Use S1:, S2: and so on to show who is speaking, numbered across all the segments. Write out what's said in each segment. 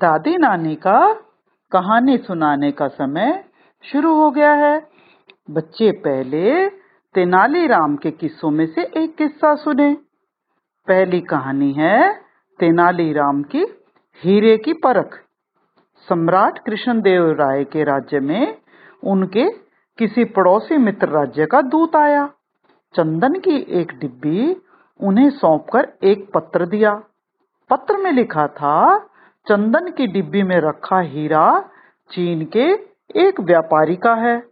S1: दादी नानी का कहानी सुनाने का समय शुरू हो गया है। बच्चे पहले तेनालीराम के किस्सों में से एक किस्सा सुने। पहली कहानी है तेनालीराम की हीरे की परख। सम्राट कृष्णदेव राय के राज्य में उनके किसी पड़ोसी मित्र राज्य का दूत आया। चंदन की एक डिब्बी उन्हें सौंपकर एक पत्र दिया। पत्र में लिखा था चंदन की डिब्बी में रखा हीरा चीन के एक व्यापारी का है।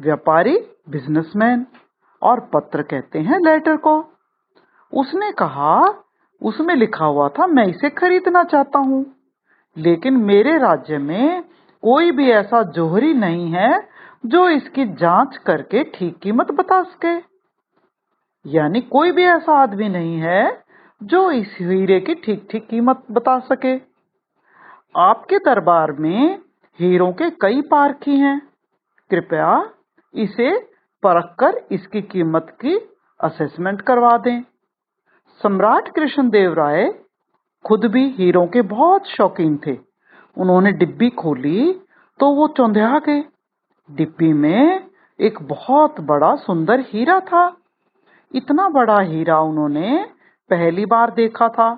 S1: व्यापारी बिजनेसमैन और पत्र कहते हैं लेटर को। उसने कहा, उसमें लिखा हुआ था, मैं इसे खरीदना चाहता हूँ। लेकिन मेरे राज्य में कोई भी ऐसा जोहरी नहीं है जो इसकी जाँच करके ठीक कीमत बता सके। यानी कोई भी ऐसा आदमी नहीं है जो इस हीरे की ठीक ठीक कीमत बता सके। आपके दरबार में हीरों के कई पारखी हैं कृपया इसे परख कर इसकी कीमत की असेसमेंट करवा दें। सम्राट कृष्णदेव राय खुद भी हीरों के बहुत शौकीन थे। उन्होंने डिब्बी खोली तो वो चौंधिया गए। डिब्बी में एक बहुत बड़ा सुंदर हीरा था। इतना बड़ा हीरा उन्होंने पहली बार देखा था।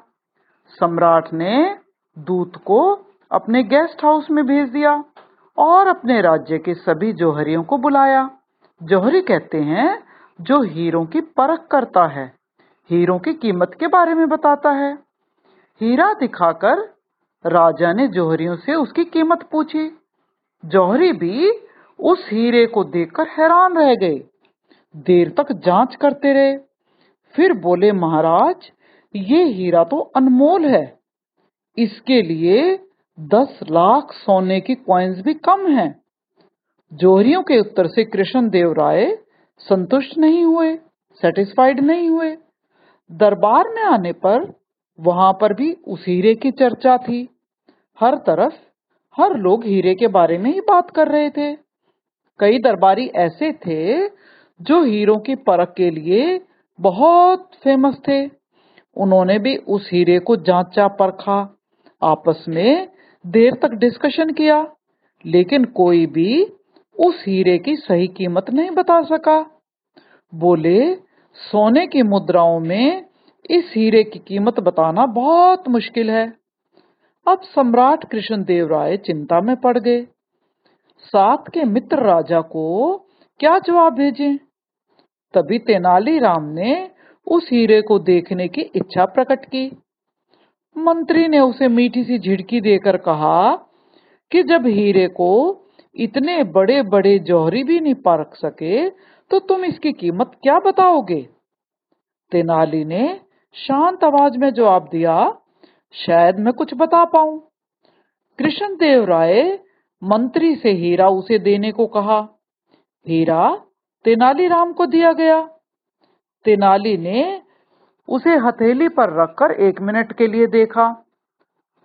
S1: सम्राट ने दूत को अपने गेस्ट हाउस में भेज दिया और अपने राज्य के सभी जौहरियों को बुलाया। जौहरी कहते हैं, जो हीरों की परख करता है, हीरों की कीमत के बारे में बताता है। हीरा दिखाकर राजा ने जौहरियों से उसकी कीमत पूछी। जौहरी भी उस हीरे को देखकर हैरान रह गए। देर तक जाँच करते रहे। फिर बोले, महाराज, ये हीरा तो अनमोल है। इसके लिए दस लाख सोने की क्वाइंस भी कम हैं। जोहरियों के उत्तर से कृष्ण देव राय संतुष्ट नहीं हुए सेटिस्फाइड नहीं हुए। दरबार में आने पर वहाँ पर भी उस हीरे की चर्चा थी। हर तरफ़ हर लोग हीरे के बारे में ही बात कर रहे थे। कई दरबारी ऐसे थे जो हीरों की परख के लिए बहुत फ़ेमस थे। उन्होंने भी उस हीरे को जांचा परखा। आपस में देर तक डिस्कशन किया, लेकिन कोई भी उस हीरे की सही कीमत नहीं बता सका। बोले, सोने की मुद्राओं में इस हीरे की कीमत बताना बहुत मुश्किल है। अब सम्राट कृष्णदेव राय चिंता में पड़ गए। साथ के मित्र राजा को क्या जवाब भेजें? तभी तेनालीराम ने उस हीरे को देखने की इच्छा प्रकट की। मंत्री ने उसे मीठी सी झिड़की देकर कहा कि जब हीरे को इतने बड़े बड़े जौहरी भी नहीं परख सके तो तुम इसकी कीमत क्या बताओगे? तेनाली ने शांत आवाज़ में जवाब दिया, शायद मैं कुछ बता पाऊँ। कृष्णदेव राय मंत्री से हीरा उसे देने को कहा। हीरा तेनालीराम को दिया गया। तेनाली ने उसे हथेली पर रखकर एक मिनट के लिए देखा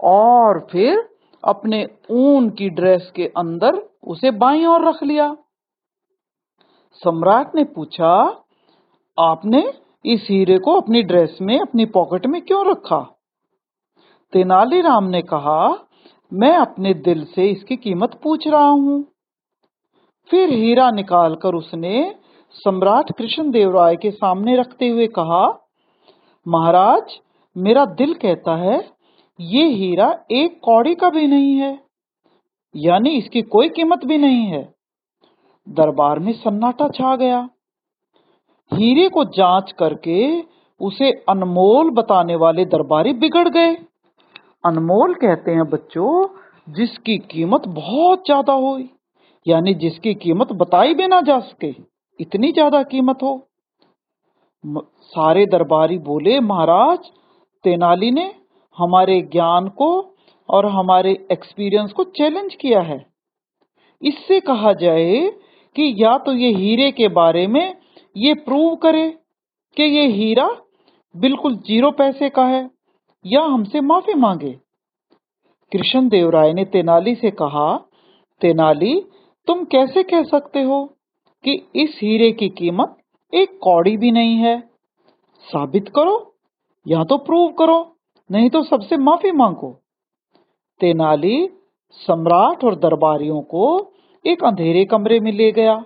S1: और फिर अपने ऊन की ड्रेस के अंदर उसे बाई और रख लिया। सम्राट ने पूछा, आपने इस हीरे को अपनी ड्रेस में, अपनी पॉकेट में क्यों रखा? तेनालीराम ने कहा, मैं अपने दिल से इसकी कीमत पूछ रहा हूँ। फिर हीरा निकालकर उसने सम्राट कृष्णदेव राय के सामने रखते हुए कहा महाराज, मेरा दिल कहता है, ये हीरा एक कौड़ी का भी नहीं है, यानी इसकी कोई कीमत भी नहीं है। दरबार में सन्नाटा छा गया। हीरे को जाँच करके उसे अनमोल बताने वाले दरबारी बिगड़ गए। अनमोल कहते हैं, बच्चों, जिसकी कीमत बहुत ज़्यादा हो यानी जिसकी कीमत बताई भी ना जा सके, इतनी ज़्यादा कीमत हो। सारे दरबारी बोले, महाराज, तेनाली ने हमारे ज्ञान को और हमारे एक्सपीरियंस को चैलेंज किया है। इससे कहा जाए कि या तो ये हीरे के बारे में ये प्रूव करे कि ये हीरा बिल्कुल ज़ीरो पैसे का है या हमसे माफ़ी मांगे। कृष्ण देव राय ने तेनाली से कहा, तेनाली, तुम कैसे कह सकते हो कि इस हीरे की कीमत एक कौड़ी भी नहीं है। साबित करो या तो प्रूव करो, नहीं तो सबसे माफ़ी मांगो। तेनाली सम्राट और दरबारियों को एक अंधेरे कमरे में ले गया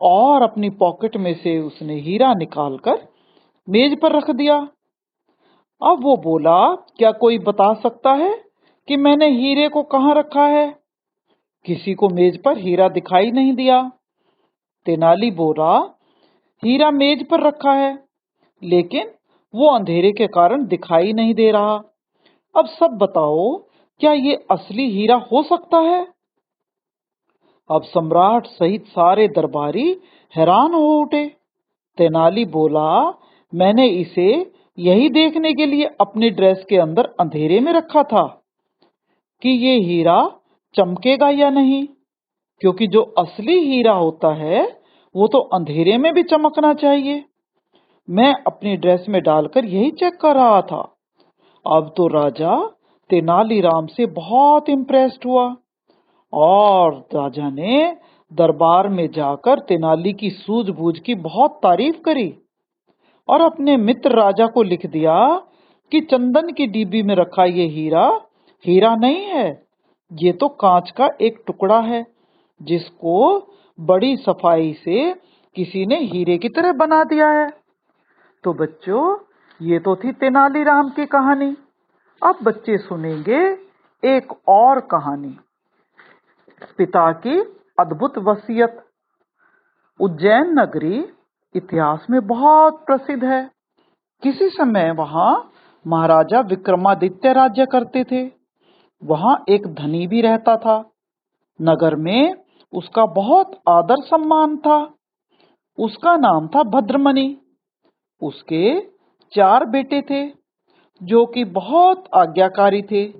S1: और अपनी पॉकेट में से उसने हीरा निकालकर मेज पर रख दिया। अब वो बोला, क्या कोई बता सकता है कि मैंने हीरे को कहाँ रखा है? किसी को मेज पर हीरा दिखाई नहीं दिया। तेनाली बोला हीरा मेज पर रखा है, लेकिन वो अंधेरे के कारण दिखाई नहीं दे रहा। अब सब बताओ, क्या ये असली हीरा हो सकता है? अब सम्राट सहित सारे दरबारी हैरान हो उठे। तेनाली बोला, मैंने इसे यही देखने के लिए अपनी ड्रेस के अंदर अंधेरे में रखा था कि ये हीरा चमकेगा या नहीं, क्योंकि जो असली हीरा होता है वो तो अंधेरे में भी चमकना चाहिए। मैं अपनी ड्रेस में डालकर यही चेक कर रहा था। अब तो राजा तेनालीराम से बहुत इम्प्रेस्ड हुआ। और राजा ने दरबार में जाकर तेनाली की सूझबूझ की बहुत तारीफ़ करी और अपने मित्र राजा को लिख दिया कि चंदन की डिब्बी में रखा ये हीरा हीरा नहीं है, ये तो कांच का एक टुकड़ा है, जिसको बड़ी सफ़ाई से किसी ने हीरे की तरह बना दिया है। तो बच्चों, ये तो थी तेनालीराम की कहानी। अब बच्चे सुनेंगे एक और कहानी। पिता की अद्भुत वसीयत। उज्जैन नगरी इतिहास में बहुत प्रसिद्ध है। किसी समय वहाँ महाराजा विक्रमादित्य राज्य करते थे। वहाँ एक धनी भी रहता था। नगर में उसका बहुत आदर सम्मान था। उसका नाम था भद्रमणि। उसके चार बेटे थे, जो कि बहुत आज्ञाकारी थे।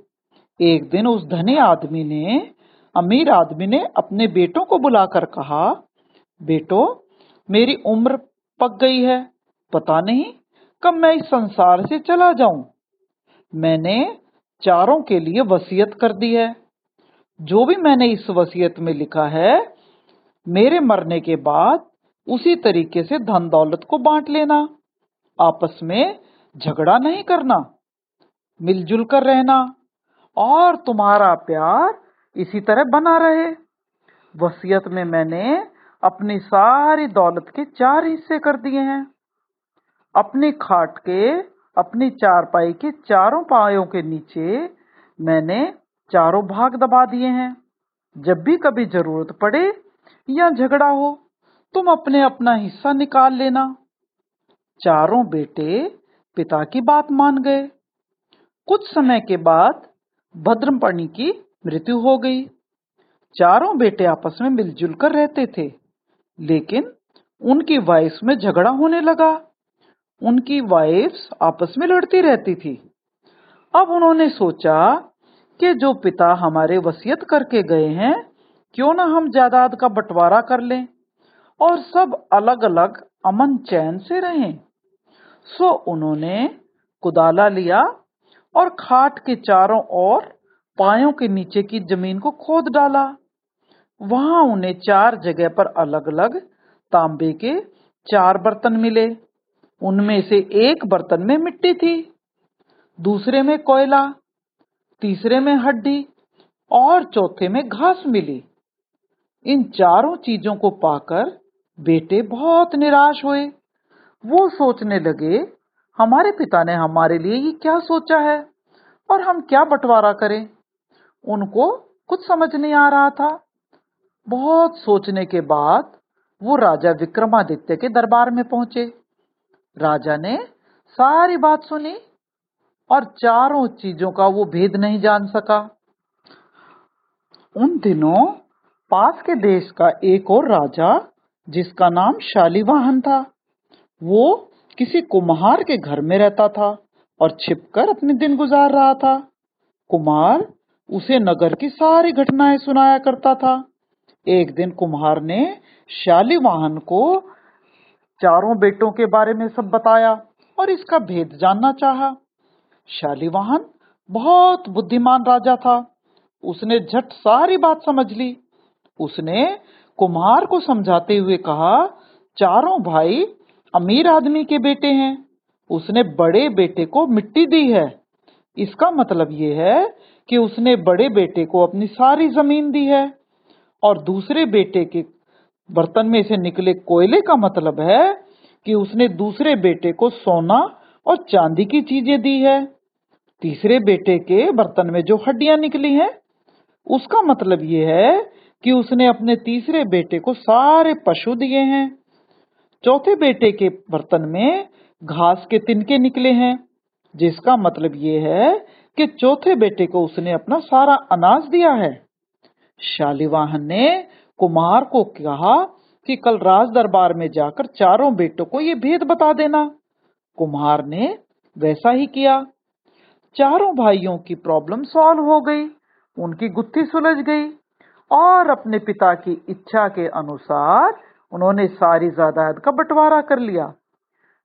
S1: एक दिन उस धनी आदमी ने, अमीर आदमी ने अपने बेटों को बुलाकर कहा, बेटो, मेरी उम्र पक गई है। पता नहीं कब मैं इस संसार से चला जाऊँ। मैंने चारों के लिए वसीयत कर दी है। जो भी मैंने इस वसीयत में लिखा है, मेरे मरने के बाद उसी तरीके से धन दौलत को बांट लेना, आपस में झगड़ा नहीं करना, मिलजुल कर रहना, और तुम्हारा प्यार इसी तरह बना रहे। वसीयत में मैंने अपनी सारी दौलत के चार हिस्से कर दिए हैं। अपनी खाट के, अपनी चारपाई के चारों पायों के नीचे मैंने चारों भाग दबा दिए हैं। जब भी कभी ज़रूरत पड़े या झगड़ा हो, तुम अपने अपना हिस्सा निकाल लेना। चारों बेटे पिता की बात मान गए। कुछ समय के बाद भद्रमपणि की मृत्यु हो गई। चारों बेटे आपस में मिलजुल कर रहते थे, लेकिन उनकी वाइफ्स में झगड़ा होने लगा। उनकी वाइफ्स आपस में लड़ती रहती थी। अब उन्होंने सोचा कि जो पिता हमारे वसीयत करके गए हैं, क्यों ना हम जायदाद का बंटवारा कर लें और सब अलग अलग अमन चैन से रहें। सो उन्होंने कुदाला लिया और खाट के चारों ओर पायों के नीचे की ज़मीन को खोद डाला। वहाँ उन्हें चार जगह पर अलग अलग तांबे के चार बर्तन मिले। उनमें से एक बर्तन में मिट्टी थी, दूसरे में कोयला तीसरे में हड्डी और चौथे में घास मिली। इन चारों चीज़ों को पाकर बेटे बहुत निराश हुए। वो सोचने लगे, हमारे पिता ने हमारे लिए ये क्या सोचा है? और हम क्या बंटवारा करें? उनको कुछ समझ नहीं आ रहा था। बहुत सोचने के बाद वो राजा विक्रमादित्य के दरबार में पहुँचे। राजा ने सारी बात सुनी। और चारों चीज़ों का वो भेद नहीं जान सका। उन दिनों पास के देश का एक और राजा, जिसका नाम शालीवाहन था, वो किसी कुम्हार के घर में रहता था और छिपकर अपने दिन गुजार रहा था। कुमार उसे नगर की सारी घटनाएँ सुनाया करता था। एक दिन कुम्हार ने शालीवाहन को चारों बेटों के बारे में सब बताया और इसका भेद जानना चाहा। शालीवाहन, बहुत बुद्धिमान राजा था। उसने झट सारी बात समझ ली। उसने कुम्हार को समझाते हुए कहा, चारों भाई अमीर आदमी के बेटे हैं। उसने बड़े बेटे को मिट्टी दी है। इसका मतलब ये है कि उसने बड़े बेटे को अपनी सारी ज़मीन दी है। और दूसरे बेटे के बर्तन में से निकले कोयले का मतलब है कि उसने दूसरे बेटे को सोना और चांदी की चीज़ें दी है। तीसरे बेटे के बर्तन में जो हड्डियाँ निकली हैं, उसका मतलब ये है कि उसने अपने तीसरे बेटे को सारे पशु दिए हैं। चौथे बेटे के बर्तन में घास के तिनके निकले हैं, जिसका मतलब ये है कि चौथे बेटे को उसने अपना सारा अनाज दिया है। शालिवाहन ने कुमार को कहा कि कल राज दरबार में जाकर चारों बेटों को ये भेद बता देना। कुम्हार ने वैसा ही किया। चारों भाइयों की प्रॉब्लम सॉल्व हो गई, उनकी गुत्थी सुलझ गई और अपने पिता की इच्छा के अनुसार उन्होंने सारी जायदाद का बंटवारा कर लिया।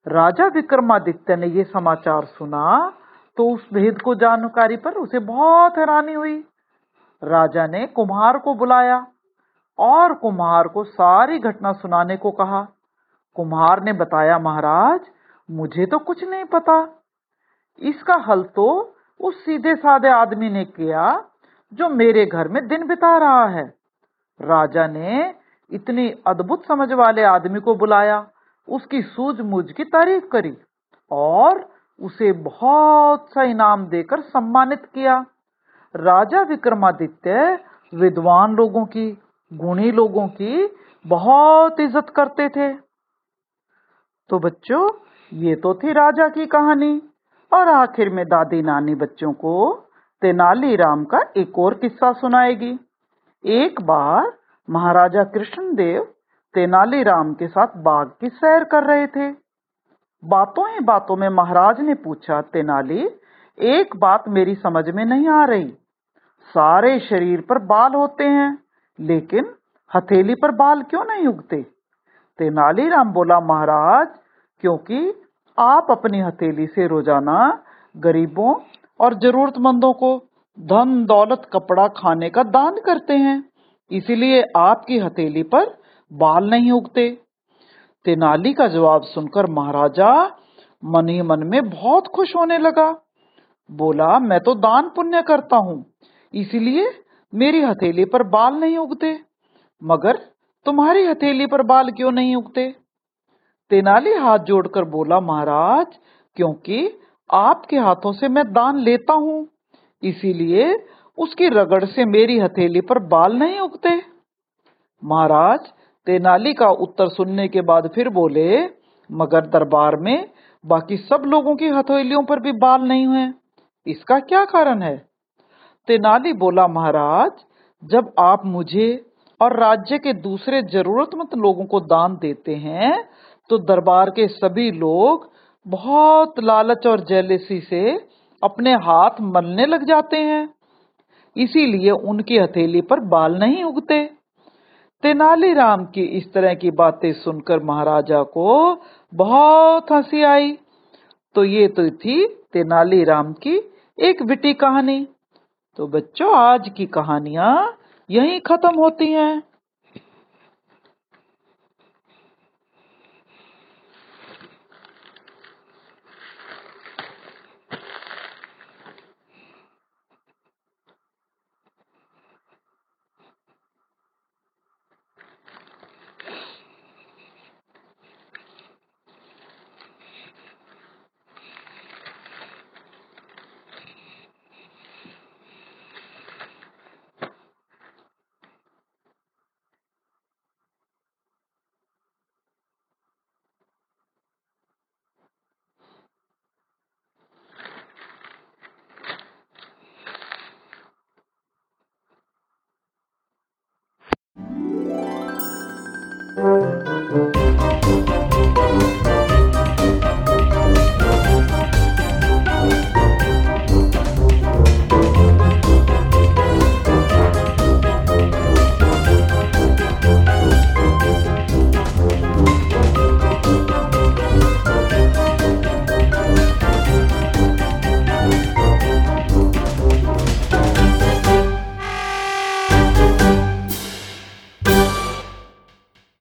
S1: राजा विक्रमादित्य ने यह समाचार सुना तो उस भेद को जानकारी पर उसे बहुत हैरानी हुई। राजा ने कुम्हार को बुलाया और कुम्हार को सारी घटना सुनाने को कहा। कुम्हार ने बताया, महाराज, मुझे तो कुछ नहीं पता। इसका हल तो उस सीधे साधे आदमी ने किया, जो मेरे घर में दिन बिता रहा है। राजा ने इतनी अद्भुत समझ वाले आदमी को बुलाया, उसकी सूझबूझ की तारीफ़ करी और उसे बहुत सा इनाम देकर सम्मानित किया। राजा विक्रमादित्य विद्वान लोगों की, गुणी लोगों की बहुत इज़्ज़त करते थे। तो बच्चों, ये तो थी राजा की कहानी। और आखिर में दादी नानी बच्चों को तेनालीराम का एक और किस्सा सुनाएगी। एक बार महाराजा कृष्णदेव तेनालीराम के साथ बाग की सैर कर रहे थे। बातों ही बातों में महाराज ने पूछा, तेनाली, एक बात मेरी समझ में नहीं आ रही। सारे शरीर पर बाल होते हैं, लेकिन हथेली पर बाल क्यों नहीं उगते? तेनालीराम बोला, महाराज, क्योंकि आप अपनी हथेली से रोज़ाना गरीबों और जरूरतमंदों को धन, दौलत, कपड़ा, खाने का दान करते हैं। इसीलिए आपकी हथेली पर बाल नहीं उगते। तेनाली का जवाब सुनकर महाराजा मन ही मन में बहुत खुश होने लगा। बोला, मैं तो दान पुण्य करता हूँ, इसीलिए मेरी हथेली पर बाल नहीं उगते। मगर तुम्हारी हथेली पर बाल क्यों नहीं उगते? तेनाली हाथ जोड़कर बोला, महाराज, क्योंकि आपके हाथों से मैं दान लेता हूँ, इसीलिए उसकी रगड़ से मेरी हथेली पर बाल नहीं उगते। महाराज तेनाली का उत्तर सुनने के बाद फिर बोले, मगर दरबार में बाकी सब लोगों की हथेलियों पर भी बाल नहीं हुए इसका क्या कारण है? तेनाली बोला, महाराज, जब आप मुझे और राज्य के दूसरे जरूरतमंद लोगों को दान देते हैं तो दरबार के सभी लोग बहुत लालच और जेलेसी से अपने हाथ मलने लग जाते हैं। इसीलिए उनकी हथेली पर बाल नहीं उगते। तेनालीराम की इस तरह की बातें सुनकर महाराजा को बहुत हँसी आई। तो ये तो थी तेनालीराम की एक विटी कहानी। तो बच्चों, आज की कहानियाँ यहीं खत्म होती हैं।